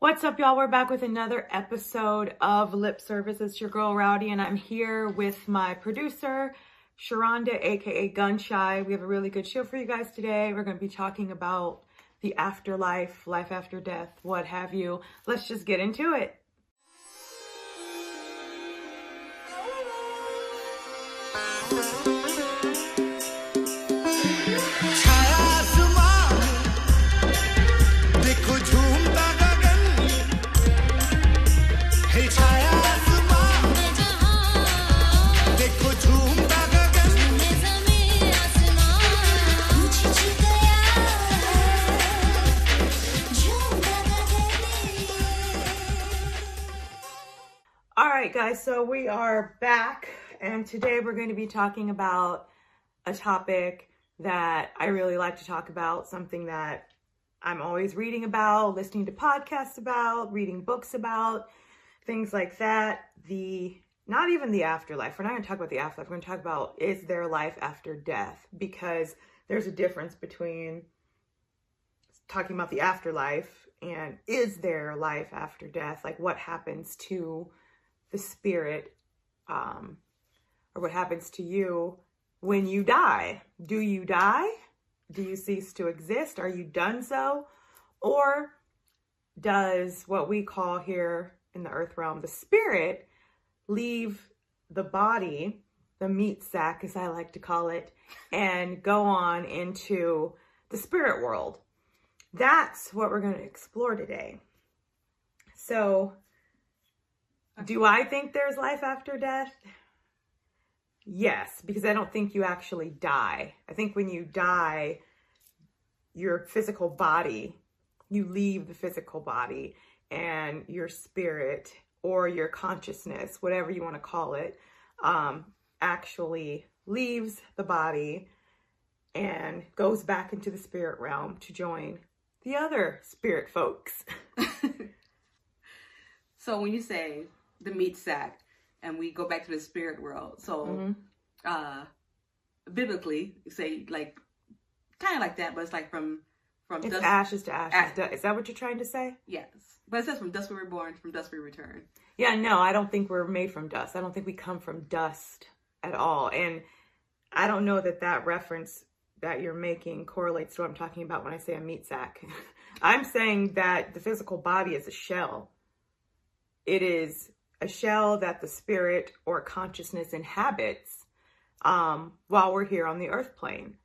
What's up, y'all? We're back with another episode of Lip Service. It's your girl Rowdy, and I'm here with my producer, Sharonda, aka Gunshy. We have a really good show for you guys today. We're going to be talking about the afterlife, life after death, what have you. Let's just get into it. All right, guys, so we are back, and today we're going to be talking about a topic that I really like to talk about, something that I'm always reading about, listening to podcasts about, reading books about, things like that. The not even the afterlife. We're not going to talk about the afterlife. We're going to talk about is there life after death because there's a difference between talking about the afterlife and is there life after death? Like what happens to the spirit um, or what happens to you when you die. Do you die? Do you cease to exist? Are you done so? Or does what we call here in the earth realm the spirit leave the body, the meat sack, as I like to call it, and go on into the spirit world? That's what we're going to explore today. So, do I think there's life after death? Yes, because I don't think you actually die. I think when you die, your physical body, you leave the physical body and your spirit or your consciousness, whatever you want to call it, um, actually leaves the body and goes back into the spirit realm to join the other spirit folks. So when you say the meat sack, and we go back to the spirit world, so Mhm. uh, biblically, say like kind of like that, but it's like from from dust. ashes to ashes. Ash- du- Is that what you're trying to say? yes, but it says from dust we were born, from dust we return. Yeah, no, I don't think we're made from dust. I don't think we come from dust at all. And I don't know that that reference that you're making correlates to what I'm talking about when I say a meat sack. I'm saying that the physical body is a shell. It is a shell that the spirit or consciousness inhabits um, while we're here on the earth plane.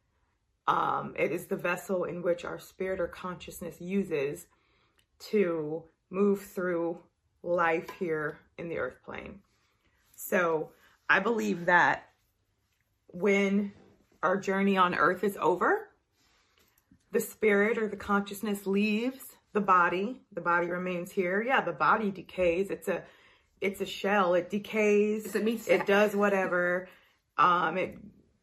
Um, it is the vessel in which our spirit or consciousness uses to move through life here in the earth plane. So I believe that when our journey on earth is over, the spirit or the consciousness leaves the body. The body remains here. Yeah, the body decays. It's a it's a shell. It decays. It's a meat It does whatever. Um it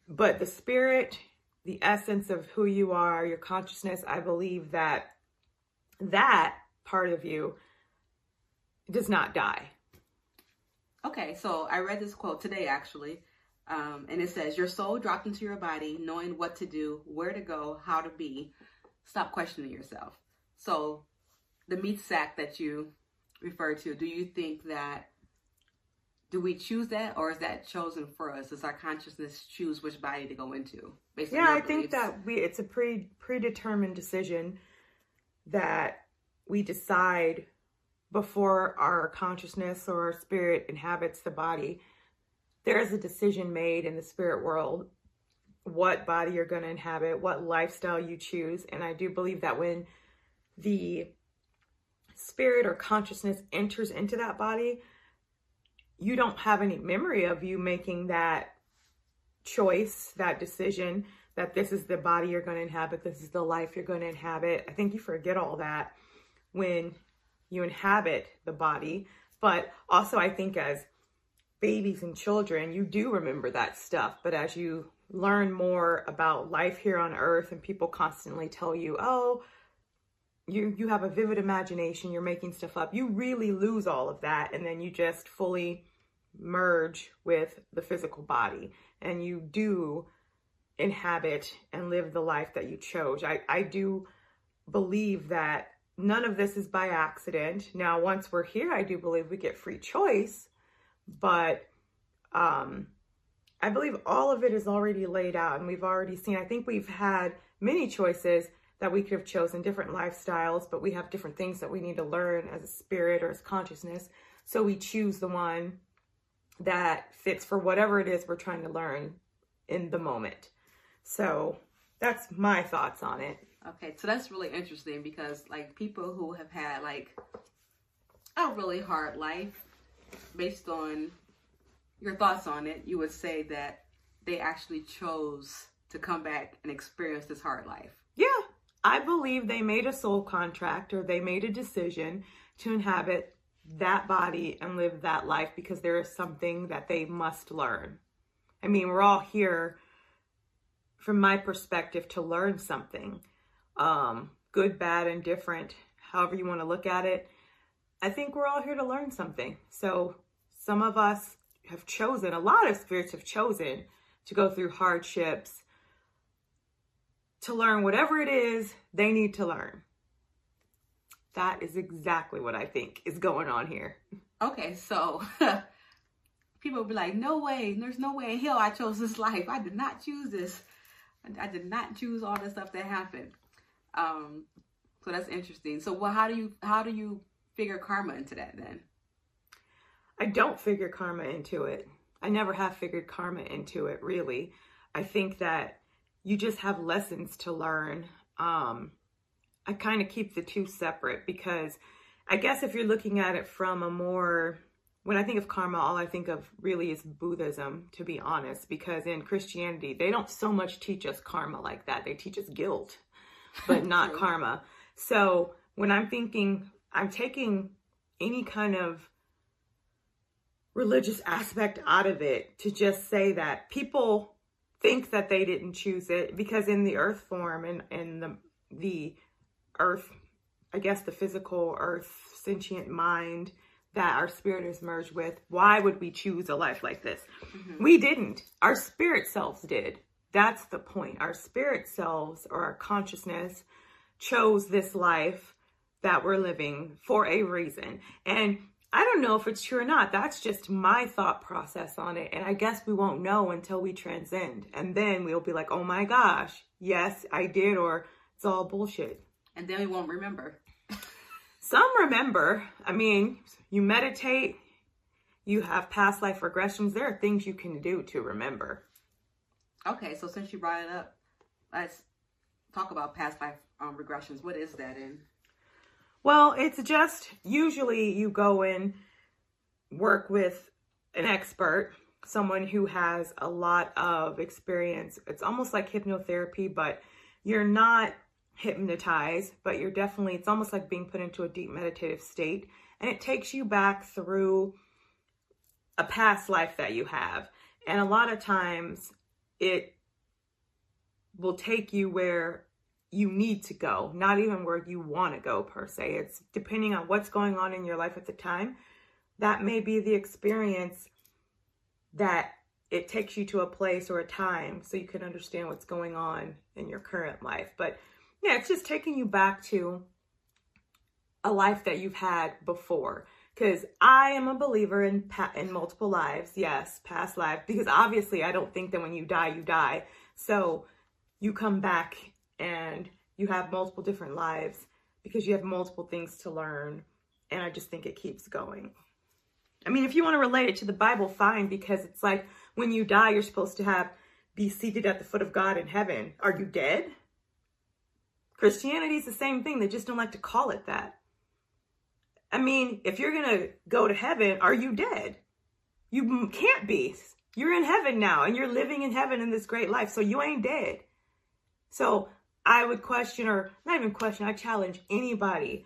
but the spirit, the essence of who you are, your consciousness, I believe that that part of you does not die. Okay, so I read this quote today actually, um, and it says, "Your soul dropped into your body, knowing what to do, where to go, how to be. Stop questioning yourself." So, the meat sack that you refer to, do you think that do we choose that, or is that chosen for us? Does our consciousness choose which body to go into? Yeah, I think that we it's a pre predetermined decision that we decide before our consciousness or our spirit inhabits the body. There is a decision made in the spirit world what body you're going to inhabit, what lifestyle you choose, and I do believe that when the spirit or consciousness enters into that body, you don't have any memory of you making that choice, that decision that this is the body you're going to inhabit, this is the life you're going to inhabit. I think you forget all that when you inhabit the body. But also, I think as babies and children, you do remember that stuff. But as you learn more about life here on earth and people constantly tell you, oh, you you have a vivid imagination, you're making stuff up. You really lose all of that and then you just fully merge with the physical body and you do inhabit and live the life that you chose. I, I do believe that none of this is by accident. Now, once we're here, I do believe we get free choice, but um, I believe all of it is already laid out and we've already seen. I think we've had many choices that we could have chosen different lifestyles, but we have different things that we need to learn as a spirit or as consciousness. So we choose the one that fits for whatever it is we're trying to learn in the moment. So that's my thoughts on it. Okay, so that's really interesting because like people who have had like a really hard life based on your thoughts on it, you would say that they actually chose to come back and experience this hard life. Yeah, I believe they made a soul contract or they made a decision to inhabit that body and live that life because there is something that they must learn. I mean, we're all here from my perspective to learn something. Um, good, bad, and different, however you want to look at it. I think we're all here to learn something. So some of us have chosen, a lot of spirits have chosen to go through hardships to learn whatever it is they need to learn. That is exactly what I think is going on here. Okay, so people will be like, no way, there's no way in hell I chose this life. I did not choose this. I did not choose all the stuff that happened. Um, so that's interesting. So well, how do you how do you figure karma into that then? I don't figure karma into it. I never have figured karma into it, really. I think that you just have lessons to learn. Um, I kind of keep the two separate because I guess if you're looking at it from a more, when I think of karma, all I think of really is Buddhism, to be honest, because in Christianity, they don't so much teach us karma like that. They teach us guilt, but not karma. So when I'm thinking, I'm taking any kind of religious aspect out of it to just say that people think that they didn't choose it because in the earth form and in the the earth i guess the physical earth sentient mind that our spirit is merged with why would we choose a life like this mm-hmm. we didn't our spirit selves did that's the point our spirit selves or our consciousness chose this life that we're living for a reason and I don't know if it's true or not. That's just my thought process on it. And I guess we won't know until we transcend. And then we'll be like, oh my gosh, yes, I did, or it's all bullshit. And then we won't remember. Some remember. I mean, you meditate, you have past life regressions. There are things you can do to remember. Okay, so since you brought it up, let's talk about past life um, regressions. What is that in? Well, it's just usually you go in, work with an expert, someone who has a lot of experience. It's almost like hypnotherapy, but you're not hypnotized, but you're definitely, it's almost like being put into a deep meditative state. And it takes you back through a past life that you have. And a lot of times it will take you where you need to go, not even where you want to go per se. It's depending on what's going on in your life at the time. That may be the experience that it takes you to a place or a time so you can understand what's going on in your current life. But yeah, it's just taking you back to a life that you've had before. Because I am a believer in pa- in multiple lives, yes, past life. Because obviously, I don't think that when you die, you die. So you come back and you have multiple different lives because you have multiple things to learn. And I just think it keeps going. I mean, if you want to relate it to the Bible, fine, because it's like when you die, you're supposed to have be seated at the foot of God in heaven. Are you dead? Christianity is the same thing. They just don't like to call it that. I mean, if you're going to go to heaven, are you dead? You can't be. You're in heaven now and you're living in heaven in this great life. So you ain't dead. So I would question, or not even question, I challenge anybody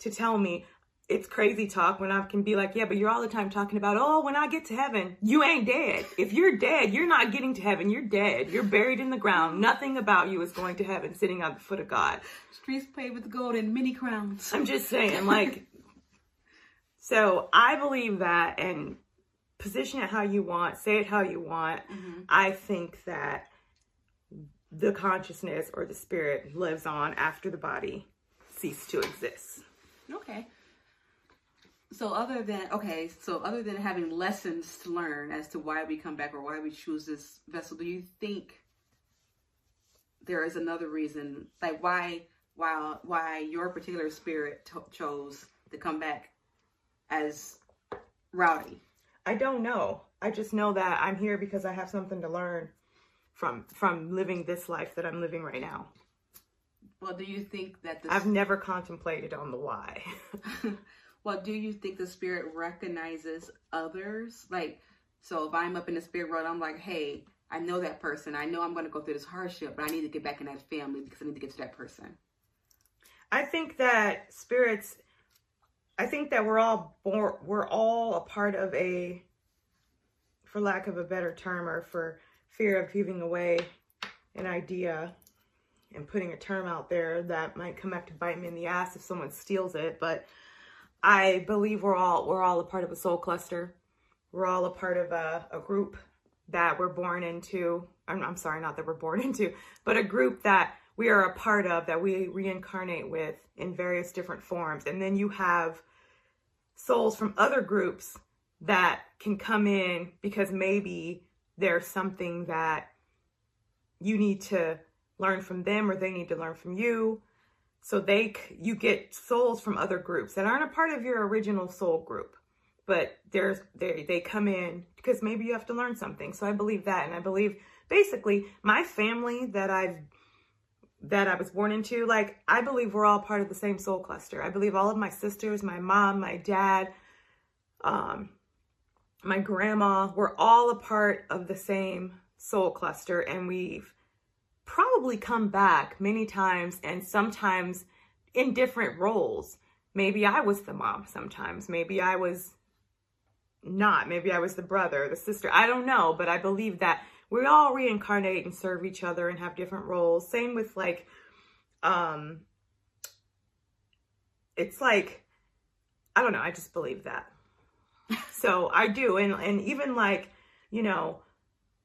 to tell me it's crazy talk when I can be like, yeah, but you're all the time talking about, oh, when I get to heaven, you ain't dead. If you're dead, you're not getting to heaven. You're dead. You're buried in the ground. Nothing about you is going to heaven sitting at the foot of God. Streets paved with gold and many crowns. I'm just saying, like, so I believe that and position it how you want, say it how you want. Mhm. I think that the consciousness or the spirit lives on after the body. cease to exist. Okay. So other than okay, so other than having lessons to learn as to why we come back or why we choose this vessel, do you think there is another reason, like why why why your particular spirit to- chose to come back as rowdy? I don't know. I just know that I'm here because I have something to learn from from living this life that I'm living right now. Well, do you think that the I've never contemplated on the why. well, do you think the spirit recognizes others? Like, so if I'm up in the spirit world, I'm like, hey, I know that person. I know I'm going to go through this hardship, but I need to get back in that family because I need to get to that person. I think that spirits I think that we're all born we're all a part of a for lack of a better term or for fear of giving away an idea and putting a term out there that might come back to bite me in the ass if someone steals it, but I believe we're all we're all a part of a soul cluster. We're all a part of a, a group that we're born into. I'm, I'm sorry, not that we're born into, but a group that we are a part of that we reincarnate with in various different forms. And then you have souls from other groups that can come in because maybe there's something that you need to learn from them or they need to learn from you. So they you get souls from other groups that aren't a part of your original soul group. But there's they they come in because maybe you have to learn something. So I believe that and I believe basically my family that I've that I was born into, like I believe we're all part of the same soul cluster. I believe all of my sisters, my mom, my dad, um, my grandma, we're all a part of the same soul cluster, and we've probably come back many times, and sometimes in different roles. Maybe I was the mom sometimes. Maybe I was not. Maybe I was the brother, the sister. I don't know, but I believe that we all reincarnate and serve each other and have different roles. Same with like um it's like I don't know, I just believe that. so I do and and even like, you know,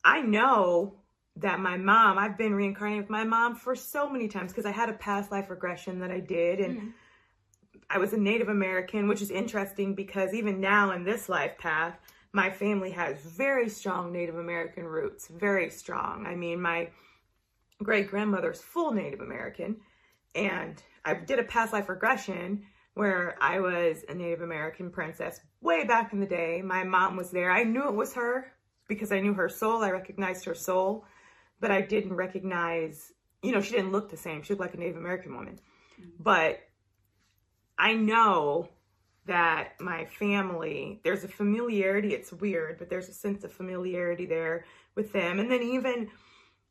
I know that my mom, I've been reincarnated with my mom for so many times because I had a past life regression that I did and Mhm. I was a Native American, which is interesting because even now in this life path, my family has very strong Native American roots, very strong. I mean, my great grandmother's full Native American, and I did a past life regression where I was a Native American princess way back in the day. My mom was there. I knew it was her because I knew her soul. I recognized her soul, but I didn't recognize, you know, she didn't look the same. She looked like a Native American woman. Mm-hmm. But I know that my family, there's a familiarity. It's weird, but there's a sense of familiarity there with them. And then even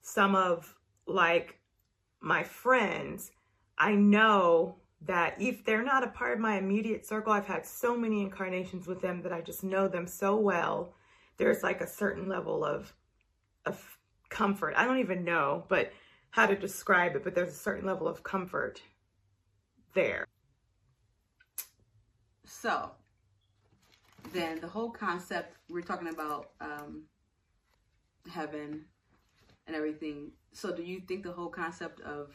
some of like my friends, I know that if they're not a part of my immediate circle, I've had so many incarnations with them that I just know them so well. There's like a certain level of of comfort. I don't even know, but how to describe it, but there's a certain level of comfort there. So then the whole concept we're talking about um, heaven and everything. So do you think the whole concept of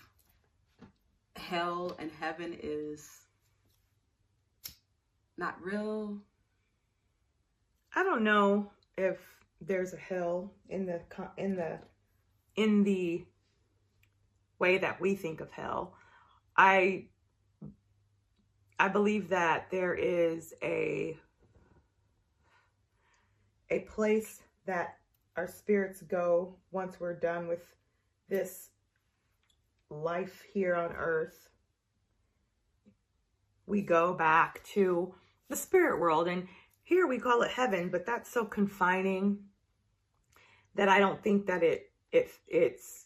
hell and heaven is not real? I don't know if there's a hell in the in the in the way that we think of hell. I I believe that there is a a place that our spirits go once we're done with this life here on earth. We go back to the spirit world and here we call it heaven, but that's so confining that I don't think that it it it's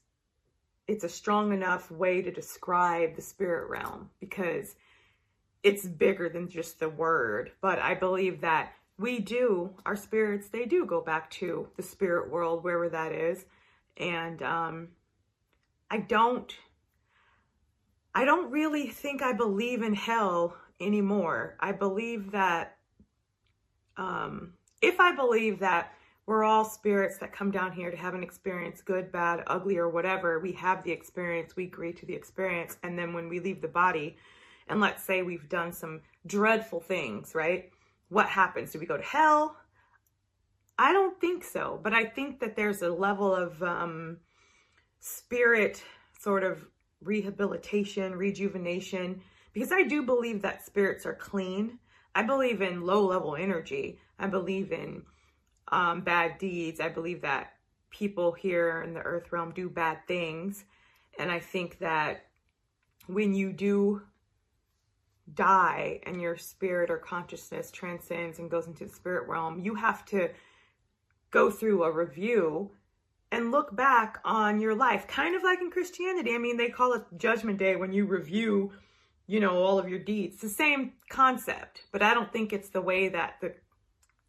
it's a strong enough way to describe the spirit realm because it's bigger than just the word. But I believe that we do, our spirits, they do go back to the spirit world, wherever that is. And um I don't I don't really think I believe in hell anymore. I believe that um, if I believe that we're all spirits that come down here to have an experience, good, bad, ugly, or whatever, we have the experience, we agree to the experience, and then when we leave the body, and let's say we've done some dreadful things, right? What happens? Do we go to hell? I don't think so, but I think that there's a level of um, spirit sort of rehabilitation, rejuvenation, because I do believe that spirits are clean. I believe in low level energy. I believe in um, bad deeds. I believe that people here in the earth realm do bad things. And I think that when you do die and your spirit or consciousness transcends and goes into the spirit realm, you have to go through a review and look back on your life, kind of like in Christianity. I mean, they call it Judgment Day when you review, you know, all of your deeds. It's the same concept, but I don't think it's the way that the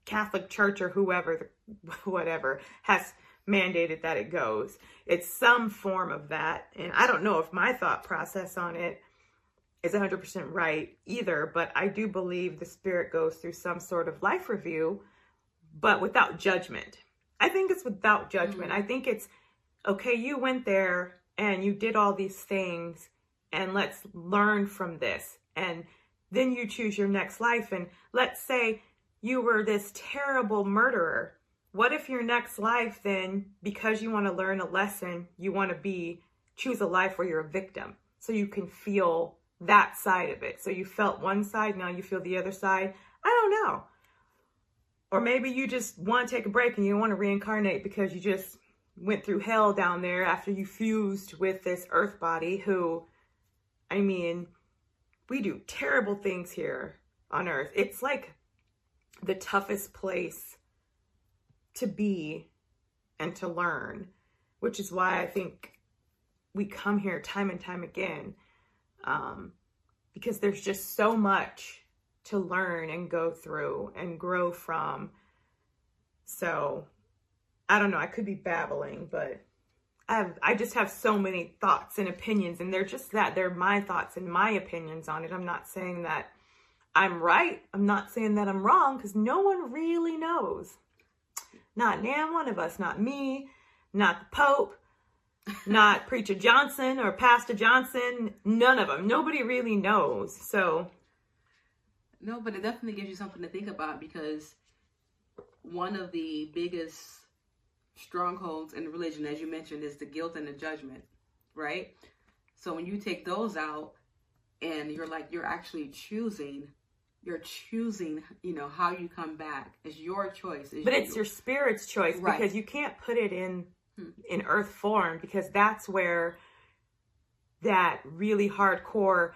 Catholic Church or whoever, whatever, has mandated that it goes. It's some form of that. And I don't know if my thought process on it is 100% right either, but I do believe the spirit goes through some sort of life review, but without judgment. I think it's without judgment. Mm-hmm. I think it's okay, you went there and you did all these things, and let's learn from this. And then you choose your next life. And let's say you were this terrible murderer. What if your next life, then, because you want to learn a lesson, you want to be, choose a life where you're a victim so you can feel that side of it. So you felt one side, now you feel the other side. I don't know. Or maybe you just want to take a break and you don't want to reincarnate because you just went through hell down there after you fused with this earth body who, I mean, we do terrible things here on earth. It's like the toughest place to be and to learn, which is why I think we come here time and time again um, because there's just so much to learn and go through and grow from. So I don't know, I could be babbling, but I have I just have so many thoughts and opinions and they're just that they're my thoughts and my opinions on it. I'm not saying that I'm right. I'm not saying that I'm wrong because no one really knows. Not nan one of us, not me, not the Pope, not Preacher Johnson or Pastor Johnson. None of them. Nobody really knows. So No, but it definitely gives you something to think about because one of the biggest strongholds in religion, as you mentioned, is the guilt and the judgment, right? So when you take those out and you're like, you're actually choosing, you're choosing, you know, how you come back. It's your choice. but it's your spirit's choice Right. because you can't put it in Hmm. in earth form because that's where that really hardcore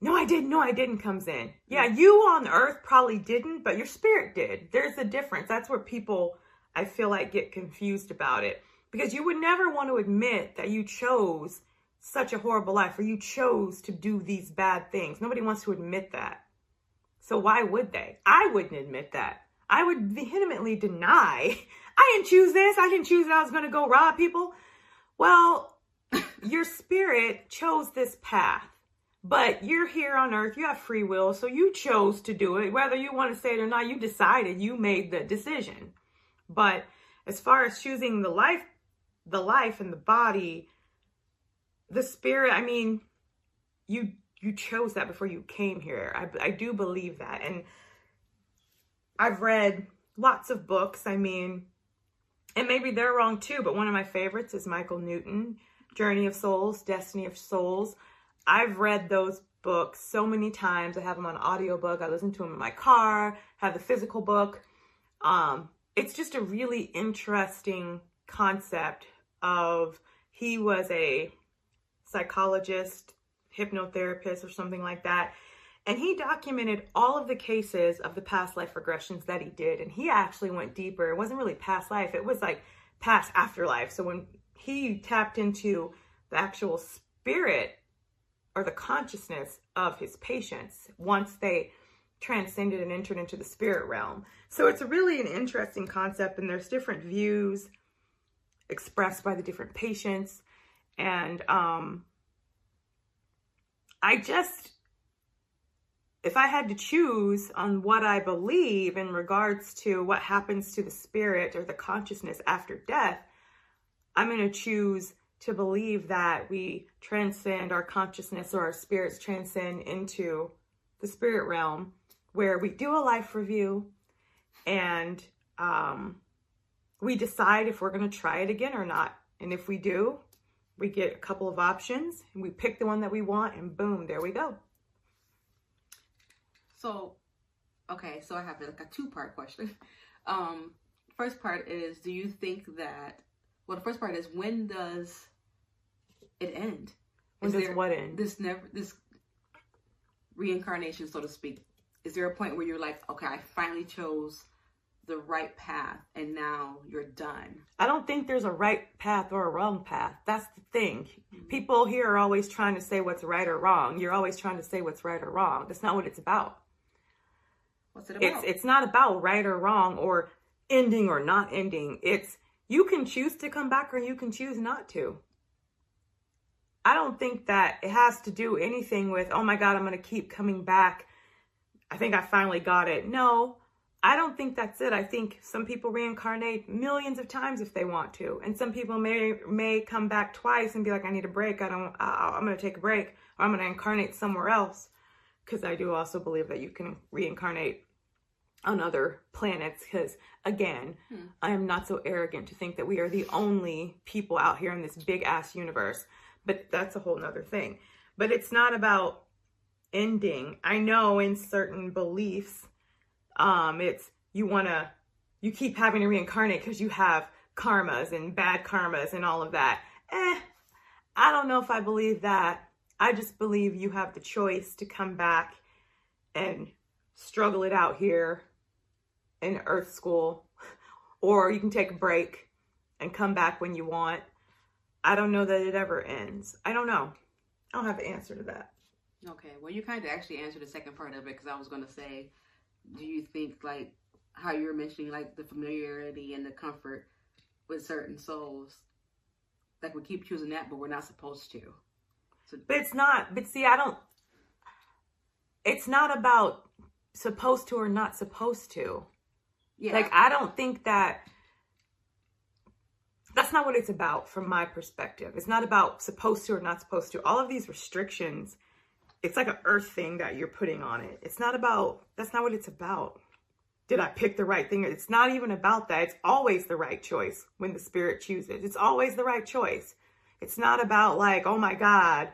no i didn't no i didn't comes in yeah you on earth probably didn't but your spirit did there's a difference that's where people i feel like get confused about it because you would never want to admit that you chose such a horrible life or you chose to do these bad things nobody wants to admit that so why would they? I wouldn't admit that. I would vehemently deny. I didn't choose this. I didn't choose that I was going to go rob people. Well, your spirit chose this path, but you're here on earth. You have free will, so you chose to do it. Whether you want to say it or not, you decided. You made the decision. But as far as choosing the life, the life and the body, the spirit, I mean, you you chose that before you came here. I, I do believe that. And I've read lots of books. I mean, and maybe they're wrong too, but one of my favorites is Michael Newton, Journey of Souls, Destiny of Souls. I've read those books so many times. I have them on audiobook. I listen to them in my car, have the physical book. Um, it's just a really interesting concept of he was a psychologist, hypnotherapist, or something like that. And he documented all of the cases of the past life regressions that he did. And he actually went deeper. It wasn't really past life, it was like past afterlife. So when he tapped into the actual spirit or the consciousness of his patients once they transcended and entered into the spirit realm. So it's really an interesting concept, and there's different views expressed by the different patients. And um, I just, if I had to choose on what I believe in regards to what happens to the spirit or the consciousness after death, I'm going to choose to believe that we transcend our consciousness or our spirits transcend into the spirit realm where we do a life review and um, we decide if we're going to try it again or not. And if we do, we get a couple of options and we pick the one that we want and boom, there we go. So, okay, so I have like a two part question. Um, first part is Do you think that, well, the first part is when does it end? When Is does there what end? This never, this reincarnation, so to speak. Is there a point where you're like, okay, I finally chose the right path and now you're done? I don't think there's a right path or a wrong path. That's the thing. Mm-hmm. People here are always trying to say what's right or wrong. You're always trying to say what's right or wrong. That's not what it's about. What's it about? It's it's not about right or wrong or ending or not ending. It's you can choose to come back or you can choose not to. I don't think that it has to do anything with, oh my God, I'm going to keep coming back. I think I finally got it. No, I don't think that's it. I think some people reincarnate millions of times if they want to, and some people may may come back twice and be like, I need a break. I don't. I, I'm going to take a break, or I'm going to incarnate somewhere else. Because I do also believe that you can reincarnate on other planets. Because again, Hmm. I am not so arrogant to think that we are the only people out here in this big ass universe. But that's a whole nother thing. But it's not about ending. I know in certain beliefs, um, it's you want to, you keep having to reincarnate because you have karmas and bad karmas and all of that. Eh, I don't know if I believe that. I just believe you have the choice to come back and struggle it out here in Earth School, or you can take a break and come back when you want. I don't know that it ever ends. I don't know. I don't have the answer to that. Okay, well, you kind of actually answered the second part of it because I was going to say, do you think like how you were mentioning like the familiarity and the comfort with certain souls, like we keep choosing that, but we're not supposed to. So But it's not, but see, I don't, it's not about supposed to or not supposed to. yeah, Like, I don't think that that's not what it's about from my perspective. It's not about supposed to or not supposed to. All of these restrictions, it's like an earth thing that you're putting on it. It's not about, that's not what it's about. Did I pick the right thing? It's not even about that. It's always the right choice when the spirit chooses. It's always the right choice. It's not about like, oh my God,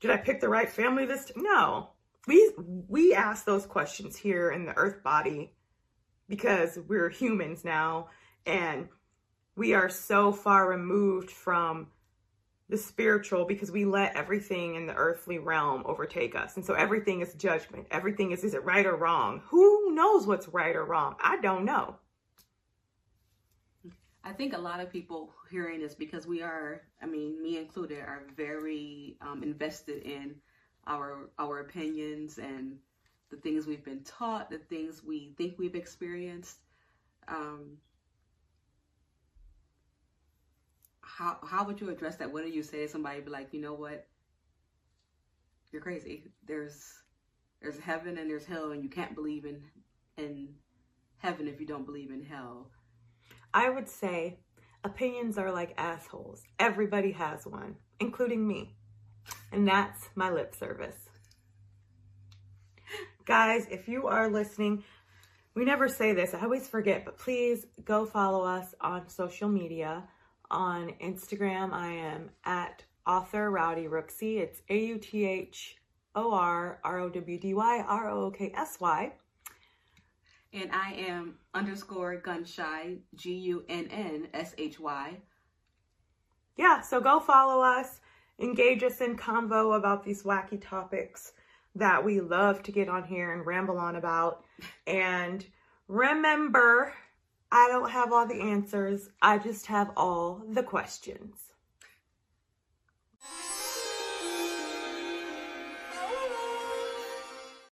did I pick the right family this time? No. We we ask those questions here in the earth body because we're humans now and we are so far removed from the spiritual because we let everything in the earthly realm overtake us. And so everything is judgment. Everything is is it right or wrong? Who knows what's right or wrong? I don't know. I think a lot of people hearing this because we are, I mean, me included, are very um, invested in our our opinions and the things we've been taught, the things we think we've experienced. Um, how how would you address that? What do you say to somebody? Be like, you know what? You're crazy. There's there's heaven and there's hell, and you can't believe in in heaven if you don't believe in hell. I would say opinions are like assholes. Everybody has one, including me. And that's my lip service. Guys, if you are listening, we never say this. I always forget, but please go follow us on social media. On Instagram, I am at author Rowdy Rooksy. It's A U T H O R R O W D Y R O O K S Y. And I am underscore gun shy, G U N N S H Y. yeah, so go follow us, engage us in convo about these wacky topics that we love to get on here and ramble on about. And remember, I don't have all the answers, I just have all the questions.